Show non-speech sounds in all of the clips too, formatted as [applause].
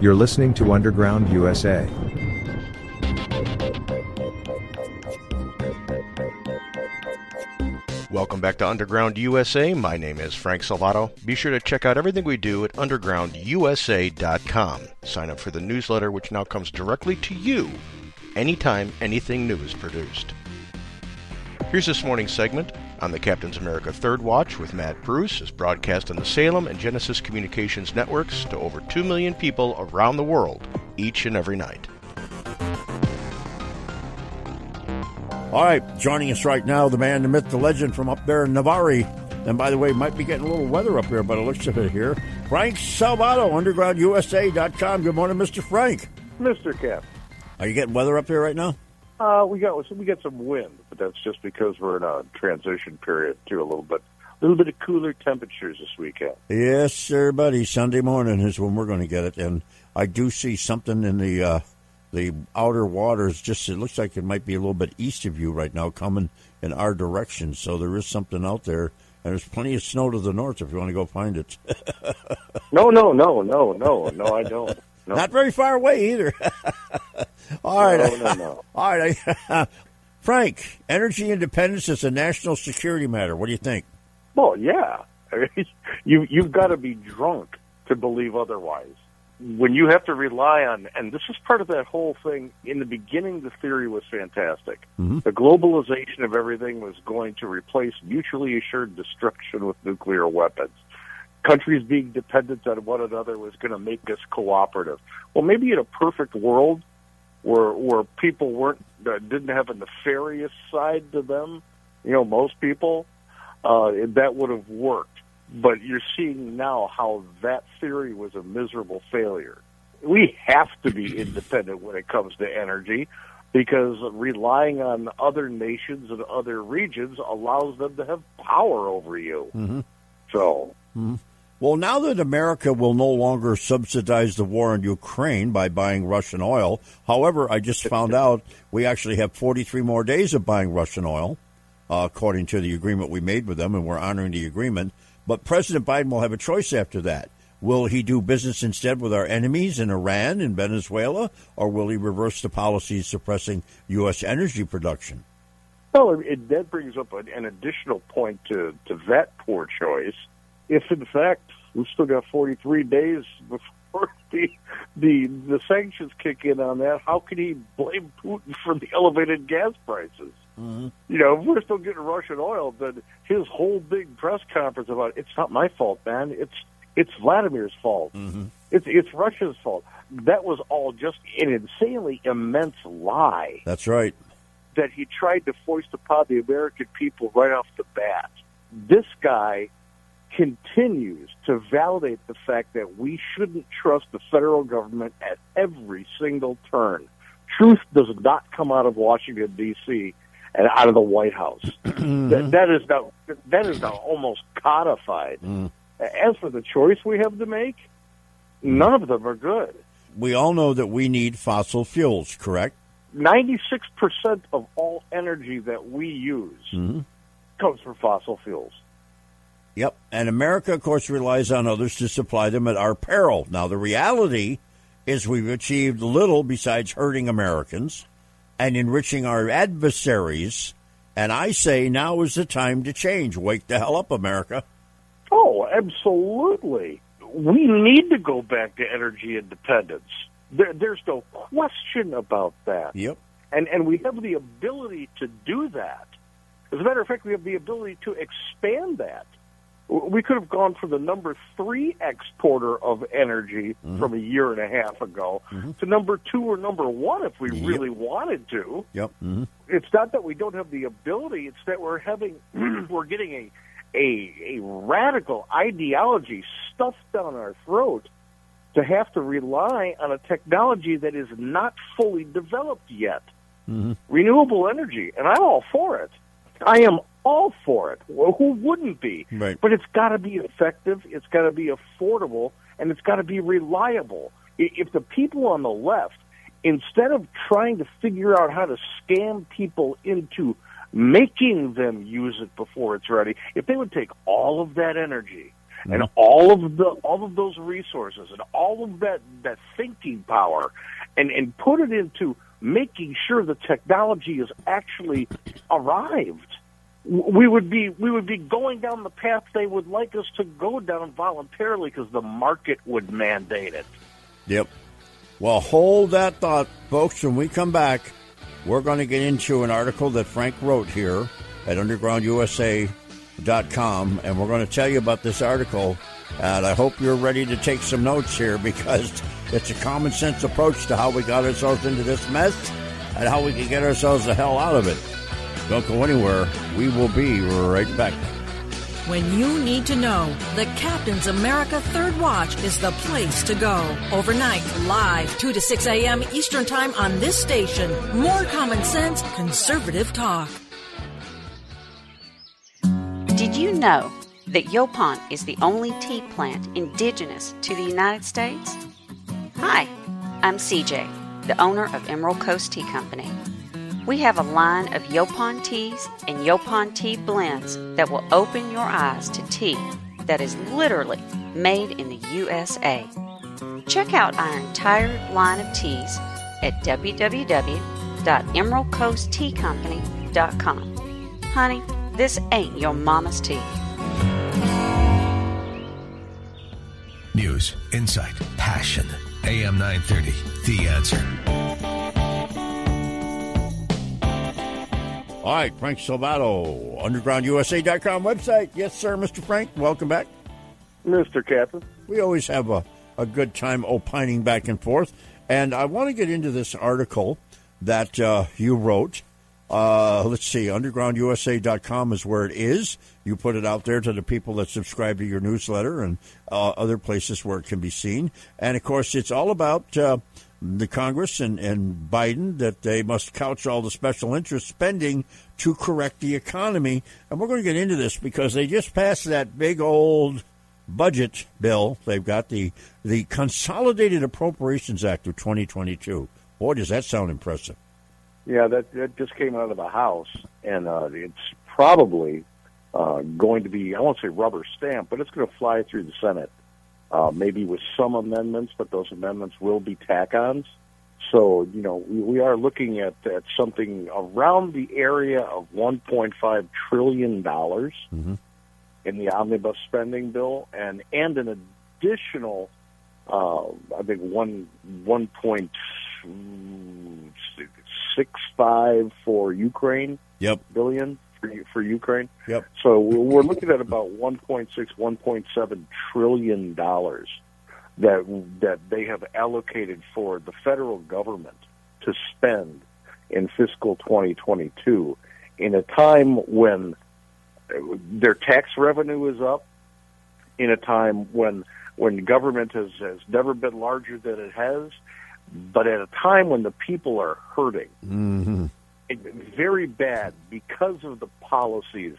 You're listening to Underground USA. Welcome back to Underground USA. My name is Frank Salvato. Be sure to check out everything we do at undergroundusa.com. Sign up for the newsletter, which now comes directly to you anytime anything new is produced. Here's this morning's segment on the Captain's America Third Watch with Matt Bruce is broadcast on the Salem and Genesis Communications networks to over 2 million people around the world each and every night. All right, joining us right now, the man, the myth, the legend from up there in Navarre. And by the way, might be getting a little weather up here, but it looks of it here. Frank Salvato, undergroundusa.com. Good morning, Mr. Frank. Mr. Cap. Are you getting weather up here right now? Uh, we got we get some wind, but that's just because we're in a transition period to a little bit, a little bit of cooler temperatures this weekend. Yes, sir, buddy. Sunday morning is when we're going to get it, and I do see something in the uh, the outer waters. Just it looks like it might be a little bit east of you right now, coming in our direction. So there is something out there, and there's plenty of snow to the north if you want to go find it. [laughs] no, no, no, no, no, no, I don't. No. Not very far away either. [laughs] All right. No, no, no. All right. [laughs] Frank, energy independence is a national security matter. What do you think? Well, yeah. [laughs] you you've got to be drunk to believe otherwise. When you have to rely on, and this is part of that whole thing. In the beginning, the theory was fantastic. Mm-hmm. The globalization of everything was going to replace mutually assured destruction with nuclear weapons countries being dependent on one another was going to make us cooperative. Well, maybe in a perfect world where where people weren't uh, didn't have a nefarious side to them, you know, most people, uh, that would have worked. But you're seeing now how that theory was a miserable failure. We have to be independent when it comes to energy because relying on other nations and other regions allows them to have power over you. Mm-hmm. So, mm-hmm. Well, now that America will no longer subsidize the war in Ukraine by buying Russian oil, however, I just found out we actually have 43 more days of buying Russian oil, uh, according to the agreement we made with them, and we're honoring the agreement. But President Biden will have a choice after that. Will he do business instead with our enemies in Iran and Venezuela, or will he reverse the policies suppressing U.S. energy production? Well, it, that brings up an, additional point to, to that poor choice if in fact we've still got 43 days before [laughs] the the the sanctions kick in on that, how can he blame Putin for the elevated gas prices? Mm-hmm. You know, if we're still getting Russian oil, then his whole big press conference about it's not my fault, man. It's it's Vladimir's fault. Mm-hmm. It's it's Russia's fault. That was all just an insanely immense lie. That's right. That he tried to foist upon the American people right off the bat. This guy continues to validate the fact that we shouldn't trust the federal government at every single turn. Truth does not come out of Washington D.C. and out of the White House. [clears throat] that, that is now that is now almost codified. Mm. As for the choice we have to make, none of them are good. We all know that we need fossil fuels, correct? Ninety-six percent of all energy that we use mm-hmm. comes from fossil fuels. Yep. And America, of course, relies on others to supply them at our peril. Now, the reality is we've achieved little besides hurting Americans and enriching our adversaries. And I say now is the time to change. Wake the hell up, America. Oh, absolutely. We need to go back to energy independence. There, there's no question about that. Yep. And and we have the ability to do that. As a matter of fact, we have the ability to expand that. We could have gone for the number three exporter of energy Mm-hmm. from a year and a half ago to number two or number one if we Yep. really wanted to. Yep. hmm It's not that we don't have the ability; it's that we're having [clears throat] we're getting a a a radical ideology stuffed down our throat to have to rely on a technology that is not fully developed yet. Renewable energy, and I'm all for it. I am all for it. Well, who wouldn't be? Right. But it's got to be effective. It's got to be affordable, and it's got to be reliable. If the people on the left, instead of trying to figure out how to scam people into making them use it before it's ready, if they would take all of that energy mm-hmm. and all of the all of those resources and all of that that thinking power and and put it into making sure the technology is actually arrived we would be we would be going down the path they would like us to go down voluntarily because the market would mandate it. Yep. Well, hold that thought, folks. When we come back, we're going to get into an article that Frank wrote here at undergroundusa.com, and we're going to tell you about this article. And I hope you're ready to take some notes here [laughs] because it's a common sense approach to how we got ourselves into this mess and how we can get ourselves the hell out of it. Don't go anywhere. We will be right back. When you need to know, the Captain's America Third Watch is the place to go. Overnight, live, 2 to 6 a.m. Eastern Time on this station. More common sense, conservative talk. Did you know that Yaupon is the only tea plant indigenous to the United States? Hi, I'm CJ, the owner of Emerald Coast Tea Company. We have a line of Yaupon teas and Yaupon tea blends that will open your eyes to tea that is literally made in the USA. Check out our entire line of teas at www.emeraldcoastteacompany.com. Honey, this ain't your mama's tea. News, insight, passion. AM 930, The Answer. All right, Frank Salvato, undergroundusa.com website. Yes, sir, Mr. Frank. Welcome back. Mr. Captain. We always have a, a good time opining back and forth. And I want to get into this article that uh, you wrote. Uh, let's see, undergroundusa.com is where it is. You put it out there to the people that subscribe to your newsletter and uh, other places where it can be seen. And of course, it's all about uh, the Congress and, and Biden that they must couch all the special interest spending to correct the economy. And we're going to get into this because they just passed that big old budget bill. They've got the the Consolidated Appropriations Act of 2022. Boy, does that sound impressive. Yeah, that that just came out of the House, and uh, it's probably uh, going to be I won't say rubber stamp, but it's going to fly through the Senate. Uh, maybe with some amendments, but those amendments will be tack-ons. So you know we, we are looking at at something around the area of 1.5 trillion dollars Mhm. in the omnibus spending bill, and and an additional, uh, I think one one point six five for Ukraine Yep. billion for for Ukraine. Yep. So we're looking at about 1.6, 1.7 trillion dollars that that they have allocated for the federal government to spend in fiscal 2022 in a time when their tax revenue is up, in a time when when government has, has never been larger than it has, but at a time when the people are hurting Mm-hmm. Very bad because of the policies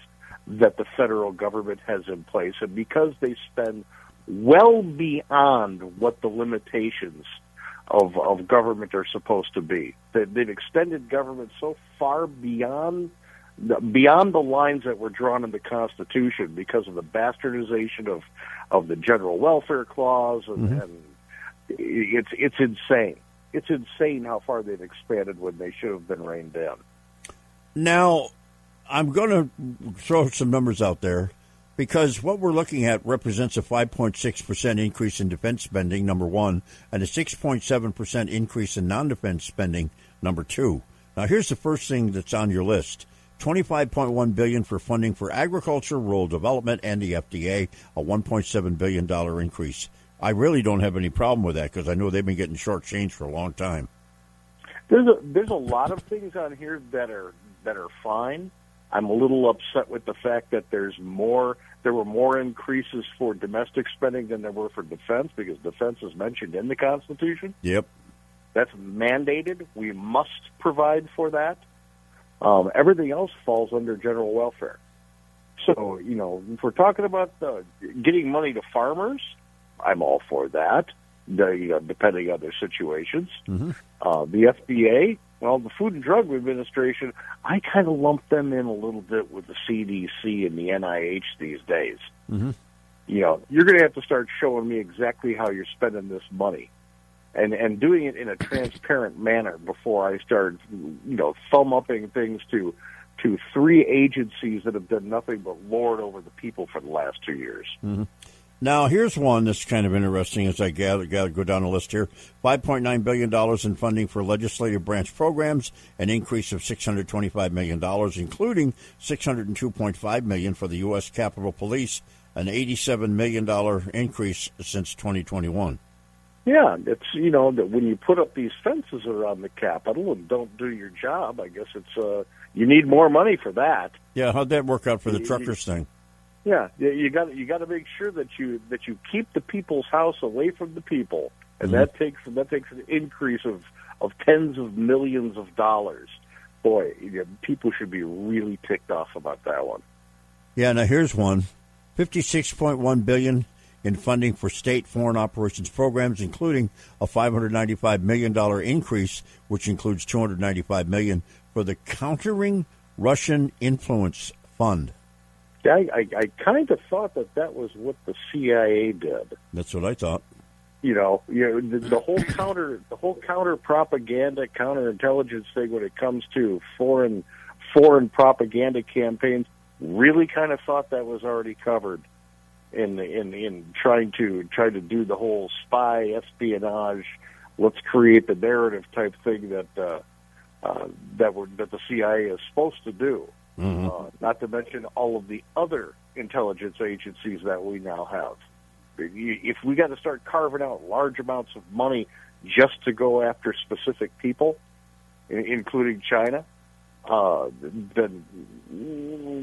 that the federal government has in place and because they spend well beyond what the limitations of, of government are supposed to be. They, they've extended government so far beyond the, beyond the lines that were drawn in the Constitution because of the bastardization of, of the general welfare clause and, mm-hmm. and it's it's insane. It's insane how far they've expanded when they should have been reined in. Now, I'm going to throw some numbers out there. because what we're looking at represents a 5.6% increase in defense spending, number one, and a 6.7% increase in non defense spending, number two. Now, here's the first thing that's on your list 25.1 billion for funding for agriculture, rural development, and the FDA, a 1.7 billion dollar increase. I really don't have any problem with that because I know they've been getting short change for a long time. There's a there's a lot of things on here that are that are fine. I'm a little upset with the fact that there's more there were more increases for domestic spending than there were for defense because defense is mentioned in the Constitution. Yep. That's mandated. We must provide for that. Um, everything else falls under general welfare. So, you know, if we're talking about uh, getting money to farmers, I'm all for that, the, uh, depending on their situations. Mm-hmm. Uh, the FDA, well, the Food and Drug Administration, I kind of lump them in a little bit with the CDC and the NIH these days. Mm-hmm. You know, you're going to have to start showing me exactly how you're spending this money. And and doing it in a transparent [laughs] manner before I start, you know, thumb upping things to to three agencies that have done nothing but lord over the people for the last two years. Mm-hmm. Now, here's one that's kind of interesting as I gather, gather go down the list here. $5.9 billion in funding for legislative branch programs, an increase of $625 million, including 602.5 million for the U.S. Capitol Police, an $87 million increase since 2021. Yeah, it's you know that when you put up these fences around the Capitol and don't do your job, I guess it's uh you need more money for that. Yeah, how'd that work out for the You- truckers thing? Yeah, you- got you got to make sure that you that you keep the people's house away from the people, and Mhm. that takes that takes an increase of of tens of millions of dollars. Boy, you know, people should be really ticked off about that one. Yeah, now here's one. 56.1 billion in funding for state foreign operations programs including a 595 million dollar increase which includes 295 million for the Countering Russian Influence Fund. Yeah, I, I, I kind of thought that that was what the CIA did. That's what I thought. you know, you know the, the whole counter, the whole counter propaganda, counterintelligence thing when it comes to foreign foreign propaganda campaigns. Really, kind of thought that was already covered in in in trying to try to do the whole spy espionage. Let's create the narrative type thing that uh, uh, that we're, that the CIA is supposed to do. Uh, not to mention all of the other intelligence agencies that we now have. If we got to start carving out large amounts of money just to go after specific people, including China, uh, then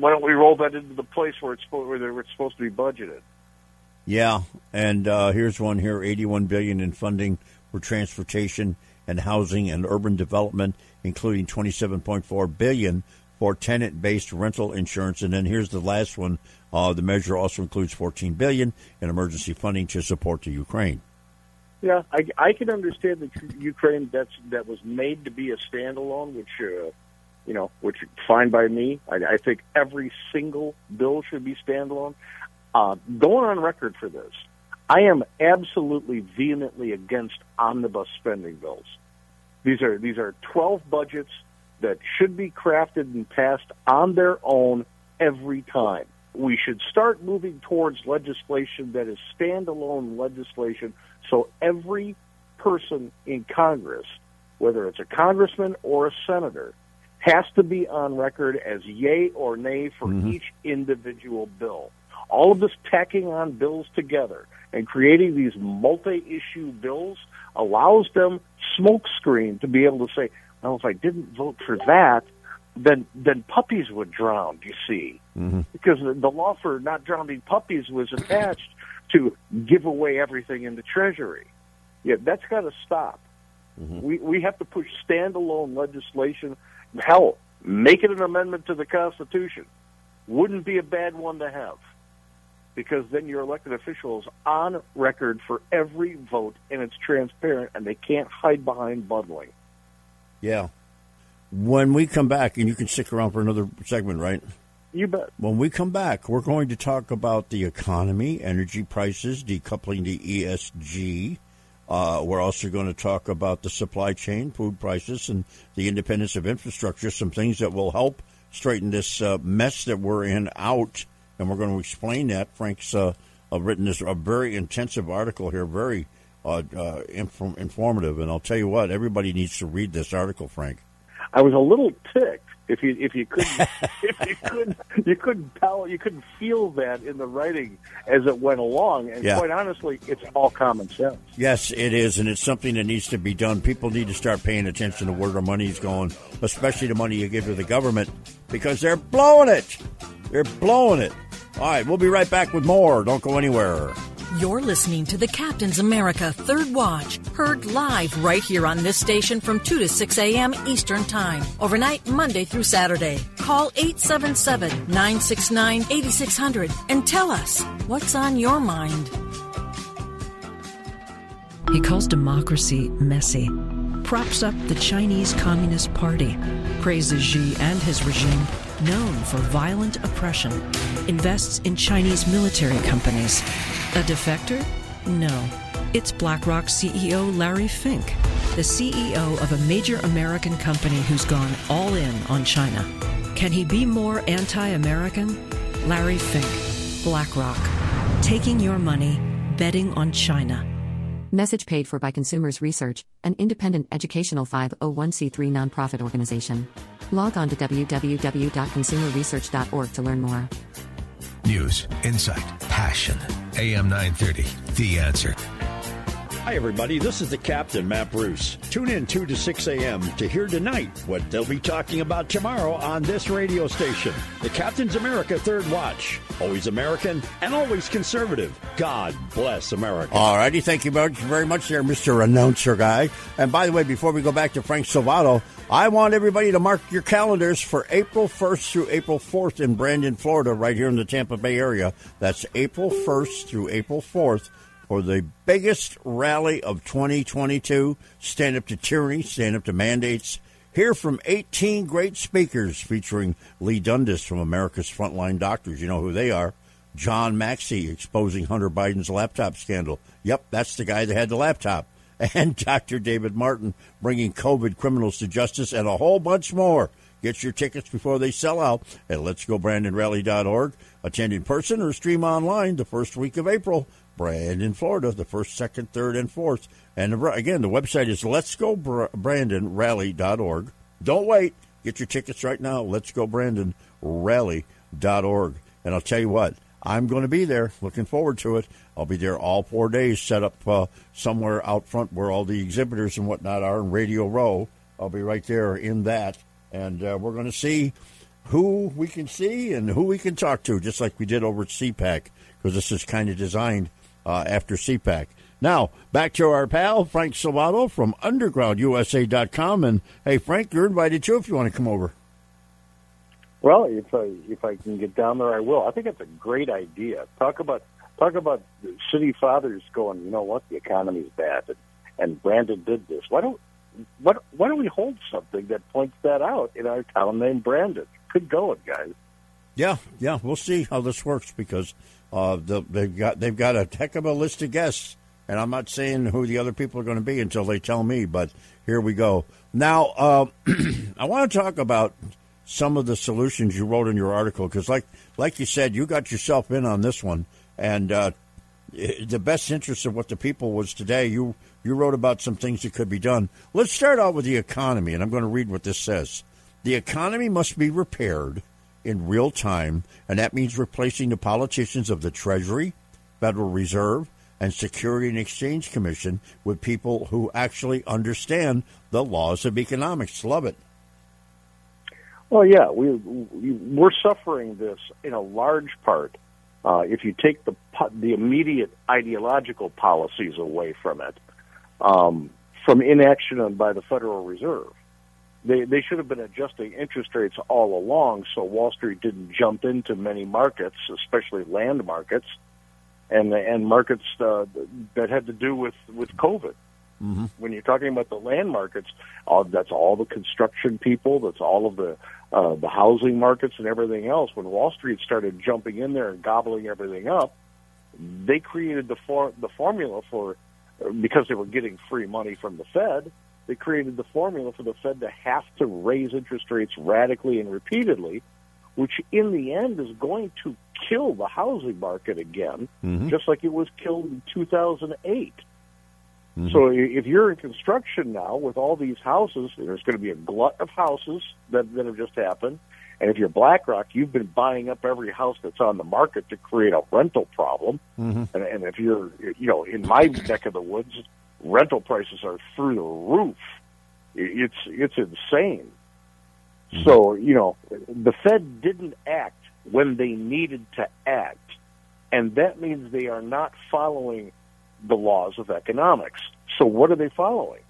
why don't we roll that into the place where it's where it's supposed to be budgeted? Yeah, and uh, here's one here: 81 billion in funding for transportation and housing and urban development, including 27.4 billion for tenant-based rental insurance. And then here's the last one: uh, the measure also includes 14 billion in emergency funding to support the Ukraine. Yeah, I, I can understand that Ukraine that's that was made to be a standalone, which uh, you know, which fine by me. I, I think every single bill should be standalone. Uh, going on record for this, I am absolutely vehemently against omnibus spending bills. These are these are twelve budgets that should be crafted and passed on their own every time. We should start moving towards legislation that is standalone legislation so every person in Congress, whether it's a congressman or a senator, has to be on record as yay or nay for mm-hmm. each individual bill. All of this tacking on bills together and creating these multi-issue bills allows them smokescreen to be able to say, well, if I didn't vote for that, then then puppies would drown. You see, Mm-hmm. because the, the law for not drowning puppies was attached to give away everything in the Treasury. Yeah, that's got to stop. We we have to push standalone legislation. Hell, make it an amendment to the Constitution. Wouldn't be a bad one to have, because then your elected officials on record for every vote, and it's transparent, and they can't hide behind bundling. Yeah. When we come back, and you can stick around for another segment, right? You bet. When we come back, we're going to talk about the economy, energy prices, decoupling the ESG. Uh, we're also going to talk about the supply chain, food prices, and the independence of infrastructure, some things that will help straighten this uh, mess that we're in out and we're going to explain that. Frank's uh, uh, written this a very intensive article here, very uh, uh, inform- informative, and I'll tell you what, everybody needs to read this article, Frank. I was a little ticked if you if you couldn't [laughs] if you couldn't you couldn't tell you couldn't feel that in the writing as it went along and Yeah. quite honestly it's all common sense Yes, it is, and it's something that needs to be done. People need to start paying attention to where their money is going, especially the money you give to the government, because they're blowing it. They're blowing it. All right, we'll be right back with more. Don't go anywhere. You're listening to the Captain's America Third Watch, heard live right here on this station from 2 to 6 a.m. Eastern Time, overnight Monday through Saturday. Call 877 969 8600 and tell us what's on your mind. He calls democracy messy, props up the Chinese Communist Party, praises Xi and his regime, known for violent oppression, invests in Chinese military companies. A defector? No. It's BlackRock CEO Larry Fink, the CEO of a major American company who's gone all in on China. Can he be more anti American? Larry Fink, BlackRock, taking your money, betting on China. Message paid for by Consumers Research, an independent educational 501c3 nonprofit organization. Log on to www.consumerresearch.org to learn more. News, insight, passion. AM 930, The Answer. Hi, everybody. This is the Captain, Matt Bruce. Tune in 2 to 6 a.m. to hear tonight what they'll be talking about tomorrow on this radio station. The Captain's America Third Watch. Always American and always conservative. God bless America. All righty. Thank you very very much there, Mr. Announcer Guy. And by the way, before we go back to Frank Salvato, I want everybody to mark your calendars for April 1st through April 4th in Brandon, Florida, right here in the Tampa Bay area. That's April 1st through April 4th for the biggest rally of 2022. Stand up to tyranny, stand up to mandates. Hear from 18 great speakers featuring Leigh Dundas from America's Frontline Doctors. You know who they are. John Maxey exposing Hunter Biden's laptop scandal. Yep, that's the guy that had the laptop. And [laughs] Dr. David Martin bringing COVID criminals to justice and a whole bunch more. Get your tickets before they sell out at letsgobrandonrally.org. Attend in person or stream online the first week of April. Brandon, Florida, the first, second, third, and fourth. And again, the website is letsgobrandonrally.org. Don't wait. Get your tickets right now. Let's go Brandon Letsgobrandonrally.org. And I'll tell you what, I'm going to be there. Looking forward to it. I'll be there all four days, set up uh, somewhere out front where all the exhibitors and whatnot are in Radio Row. I'll be right there in that. And uh, we're going to see who we can see and who we can talk to, just like we did over at CPAC, because this is kind of designed uh, after CPAC. Now, back to our pal, Frank Salvato from UndergroundUSA.com. And hey, Frank, you're invited too if you want to come over. Well if i if i can get down there i will. I think it's a great idea. Talk about talk about city fathers going you know what? The economy's bad and, and brandon did this. Why don't why don't we hold something that points that out in our town named brandon? Good going guys. Yeah, yeah, we'll see how this works because uh, the, they've got they've got a heck of a list of guests, and I'm not saying who the other people are going to be until they tell me. But here we go. Now, uh, [clears throat] I want to talk about some of the solutions you wrote in your article because, like like you said, you got yourself in on this one, and uh, the best interest of what the people was today. You you wrote about some things that could be done. Let's start out with the economy, and I'm going to read what this says. The economy must be repaired in real time, and that means replacing the politicians of the Treasury, Federal Reserve, and Security and Exchange Commission with people who actually understand the laws of economics. Love it. Well, yeah, we, we we're suffering this in a large part. Uh, if you take the the immediate ideological policies away from it, um, from inaction by the Federal Reserve, they they should have been adjusting interest rates all along, so Wall Street didn't jump into many markets, especially land markets, and and markets uh, that had to do with with COVID Mm-hmm. when you're talking about the land markets, all, that's all the construction people, that's all of the uh, the housing markets and everything else. When Wall Street started jumping in there and gobbling everything up, they created the for, the formula for because they were getting free money from the Fed. They created the formula for the Fed to have to raise interest rates radically and repeatedly, which in the end is going to kill the housing market again, Mhm. just like it was killed in 2008. Mhm. So if you're in construction now with all these houses, there's going to be a glut of houses that, that have just happened. And if you're BlackRock, you've been buying up every house that's on the market to create a rental problem. Mhm. And, and if you're, you know, in my neck of the woods, rental prices are through the roof. It's it's insane. So you know, the Fed didn't act when they needed to act, and that means they are not following the laws of economics. So what are they following?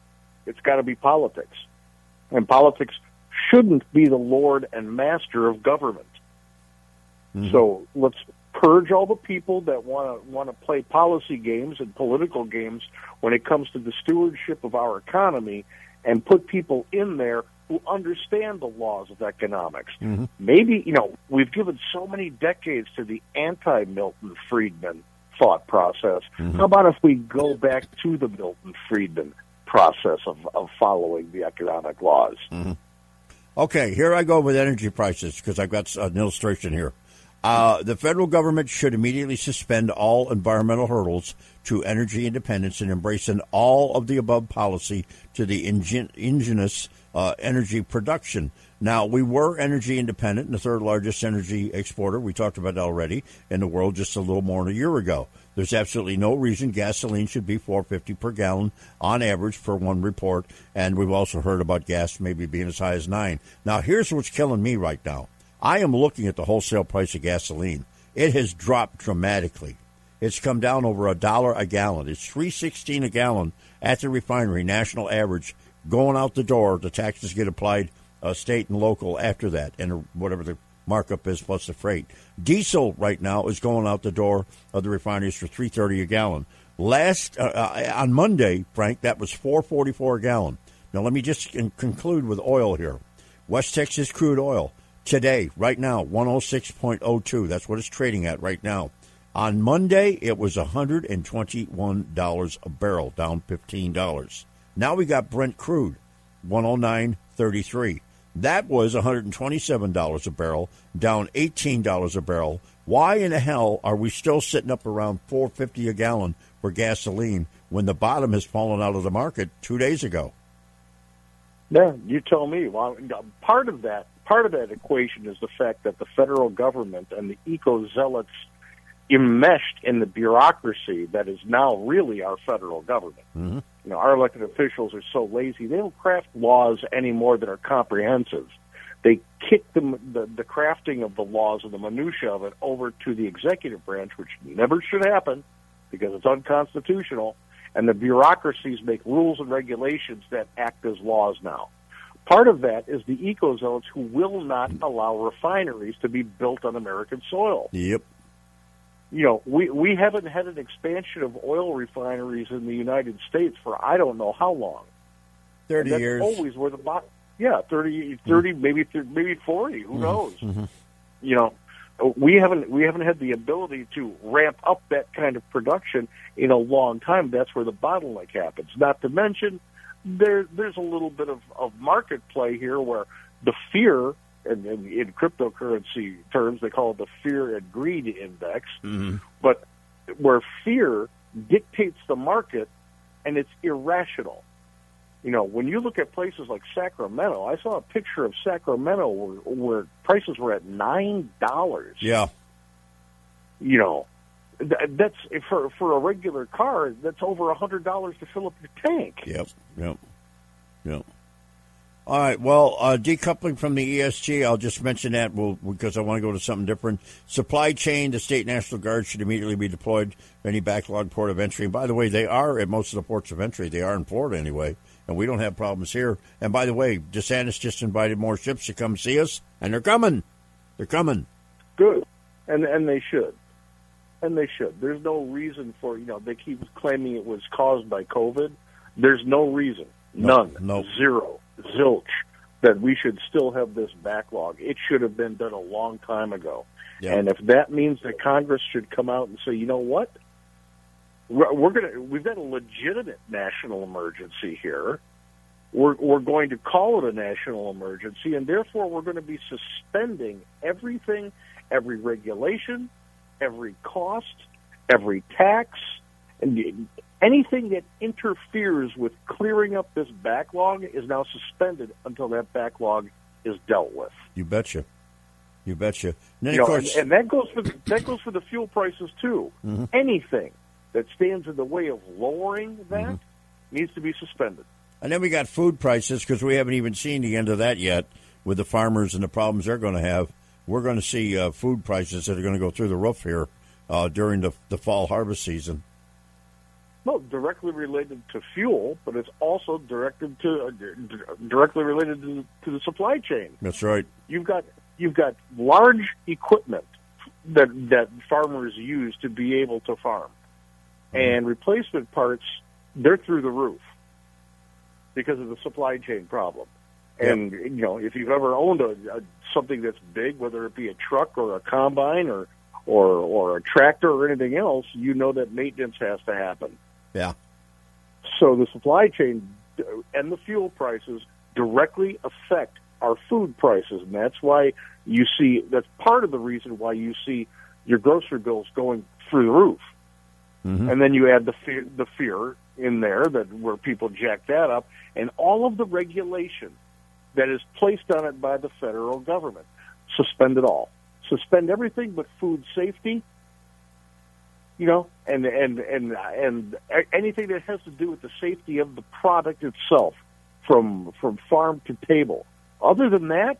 It's got to be politics, and politics shouldn't be the lord and master of government. Mm-hmm. So let's purge all the people that want to want to play policy games and political games when it comes to the stewardship of our economy, and put people in there who understand the laws of economics. Mm-hmm. Maybe you know we've given so many decades to the anti-Milton Friedman thought process. How about if we go back to the Milton Friedman process of, of following the economic laws? Okay, here I go with energy prices because I've got an illustration here. Uh, the federal government should immediately suspend all environmental hurdles to energy independence and embrace an all of the above policy to the ingen- indigenous uh, energy production. Now, we were energy independent and the third largest energy exporter. We talked about that already in the world just a little more than a year ago. There's absolutely no reason gasoline should be 450 per gallon on average per one report, and we've also heard about gas maybe being as high as nine. Now, here's what's killing me right now. I am looking at the wholesale price of gasoline. It has dropped dramatically. It's come down over a dollar a gallon. It's three sixteen a gallon at the refinery, national average. Going out the door, the taxes get applied uh, state and local after that, and whatever the markup is plus the freight. Diesel right now is going out the door of the refineries for three thirty a gallon. Last uh, uh on Monday, Frank, that was four forty four a gallon. Now let me just conclude with oil here. West Texas crude oil today, right now, one hundred six point oh two. That's what it's trading at right now. On Monday, it was $121 a barrel, down $15. Now we got Brent crude, 109.33. That was $127 a barrel, down $18 a barrel. Why in the hell are we still sitting up around 450 a gallon for gasoline when the bottom has fallen out of the market 2 days ago? Yeah, you tell me. Well, part of that part of that equation is the fact that the federal government and the eco zealots enmeshed in the bureaucracy that is now really our federal government. Mm-hmm. You know, our elected officials are so lazy; they don't craft laws anymore that are comprehensive. They kick the, the the crafting of the laws and the minutia of it over to the executive branch, which never should happen because it's unconstitutional. And the bureaucracies make rules and regulations that act as laws now. Part of that is the eco zealots who will not allow refineries to be built on American soil. Yep. You know, we we haven't had an expansion of oil refineries in the United States for I don't know how long. 30 And that's years. Always where the bo- yeah, 30, 30 maybe th- maybe forty. Who mm-hmm. knows? Mm-hmm. You know, we haven't we haven't had the ability to ramp up that kind of production in a long time. That's where the bottleneck happens. Not to mention, there there's a little bit of, of market play here where the fear. And, and in cryptocurrency terms, they call it the fear and greed index. Mm-hmm. But where fear dictates the market, and it's irrational. You know, when you look at places like Sacramento, I saw a picture of Sacramento where, where prices were at nine dollars. Yeah. You know, th- that's for for a regular car. That's over a hundred dollars to fill up your tank. Yep. Yep. Yep. All right. Well, uh, decoupling from the ESG, I'll just mention that we'll, because I want to go to something different. Supply chain, the state National Guard should immediately be deployed for any backlog port of entry. And by the way, they are at most of the ports of entry. They are in Florida anyway, and we don't have problems here. And by the way, DeSantis just invited more ships to come see us, and they're coming. They're coming. Good, and and they should, and they should. There's no reason for you know they keep claiming it was caused by COVID. There's no reason, none, no. zero, zilch, that we should still have this backlog. It should have been done a long time ago. Yeah. And if that means that Congress should come out and say, you know what, we're, we're gonna we've got a legitimate national emergency here. we're, we're going to call it a national emergency, and therefore we're going to be suspending everything, every regulation, every cost, every tax, and anything that interferes with clearing up this backlog is now suspended until that backlog is dealt with. You betcha. You betcha. And, You of know, course, and, and that goes for the, that goes for the fuel prices too. Mhm. Anything that stands in the way of lowering that Mm-hmm. needs to be suspended. And then we got food prices because we haven't even seen the end of that yet with the farmers and the problems they're going to have. We're going to see uh, food prices that are going to go through the roof here uh, during the, the fall harvest season. Well, directly related to fuel, but it's also directed to uh, d- directly related to, to the supply chain. That's right. You've got you've got large equipment that that farmers use to be able to farm, and replacement parts they're through the roof because of the supply chain problem. And you know, if you've ever owned a, a something that's big, whether it be a truck or a combine or or or a tractor or anything else, you know that maintenance has to happen. Yeah. So the supply chain uh, and the fuel prices directly affect our food prices, and that's why you see that's part of the reason why you see your grocery bills going through the roof. Mm-hmm. And then you add the fear, the fear in there that where people jack that up, and all of the regulation that is placed on it by the federal government. Suspend it all. Suspend everything but food safety. You know, and and and and anything that has to do with the safety of the product itself, from from farm to table. Other than that,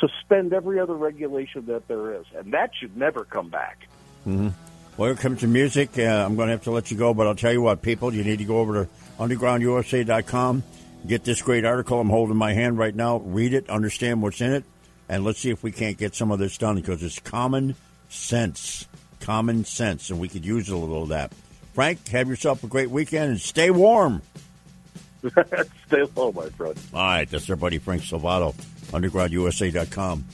suspend every other regulation that there is, and that should never come back. hmm Well, it comes to music. Uh, I'm going to have to let you go, but I'll tell you what, people, you need to go over to undergroundusa.com, get this great article I'm holding in my hand right now, read it, understand what's in it, and let's see if we can't get some of this done because it's common sense. Common sense, and we could use a little of that. Frank, have yourself a great weekend and stay warm. [laughs] Stay low, my friend. All right, that's our buddy Frank Salvato, undergroundusa.com.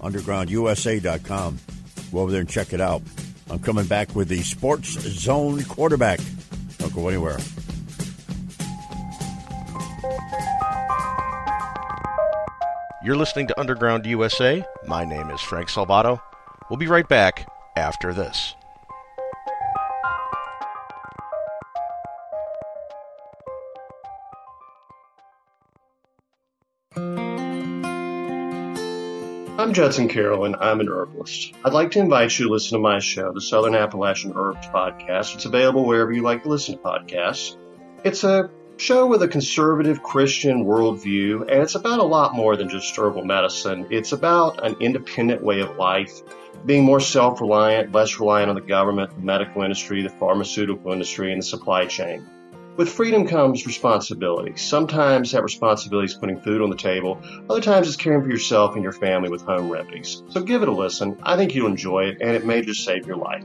Undergroundusa.com. Go over there and check it out. I'm coming back with the Sports Zone quarterback. Don't go anywhere. You're listening to Underground USA. My name is Frank Salvato. We'll be right back after this. I'm Judson Carroll, and I'm an herbalist. I'd like to invite you to listen to my show, the Southern Appalachian Herbs Podcast. It's available wherever you like to listen to podcasts. It's a show with a conservative Christian worldview, and it's about a lot more than just herbal medicine. It's about an independent way of life, being more self reliant, less reliant on the government, the medical industry, the pharmaceutical industry, and the supply chain. With freedom comes responsibility. Sometimes that responsibility is putting food on the table. Other times it's caring for yourself and your family with home remedies. So give it a listen. I think you'll enjoy it and it may just save your life.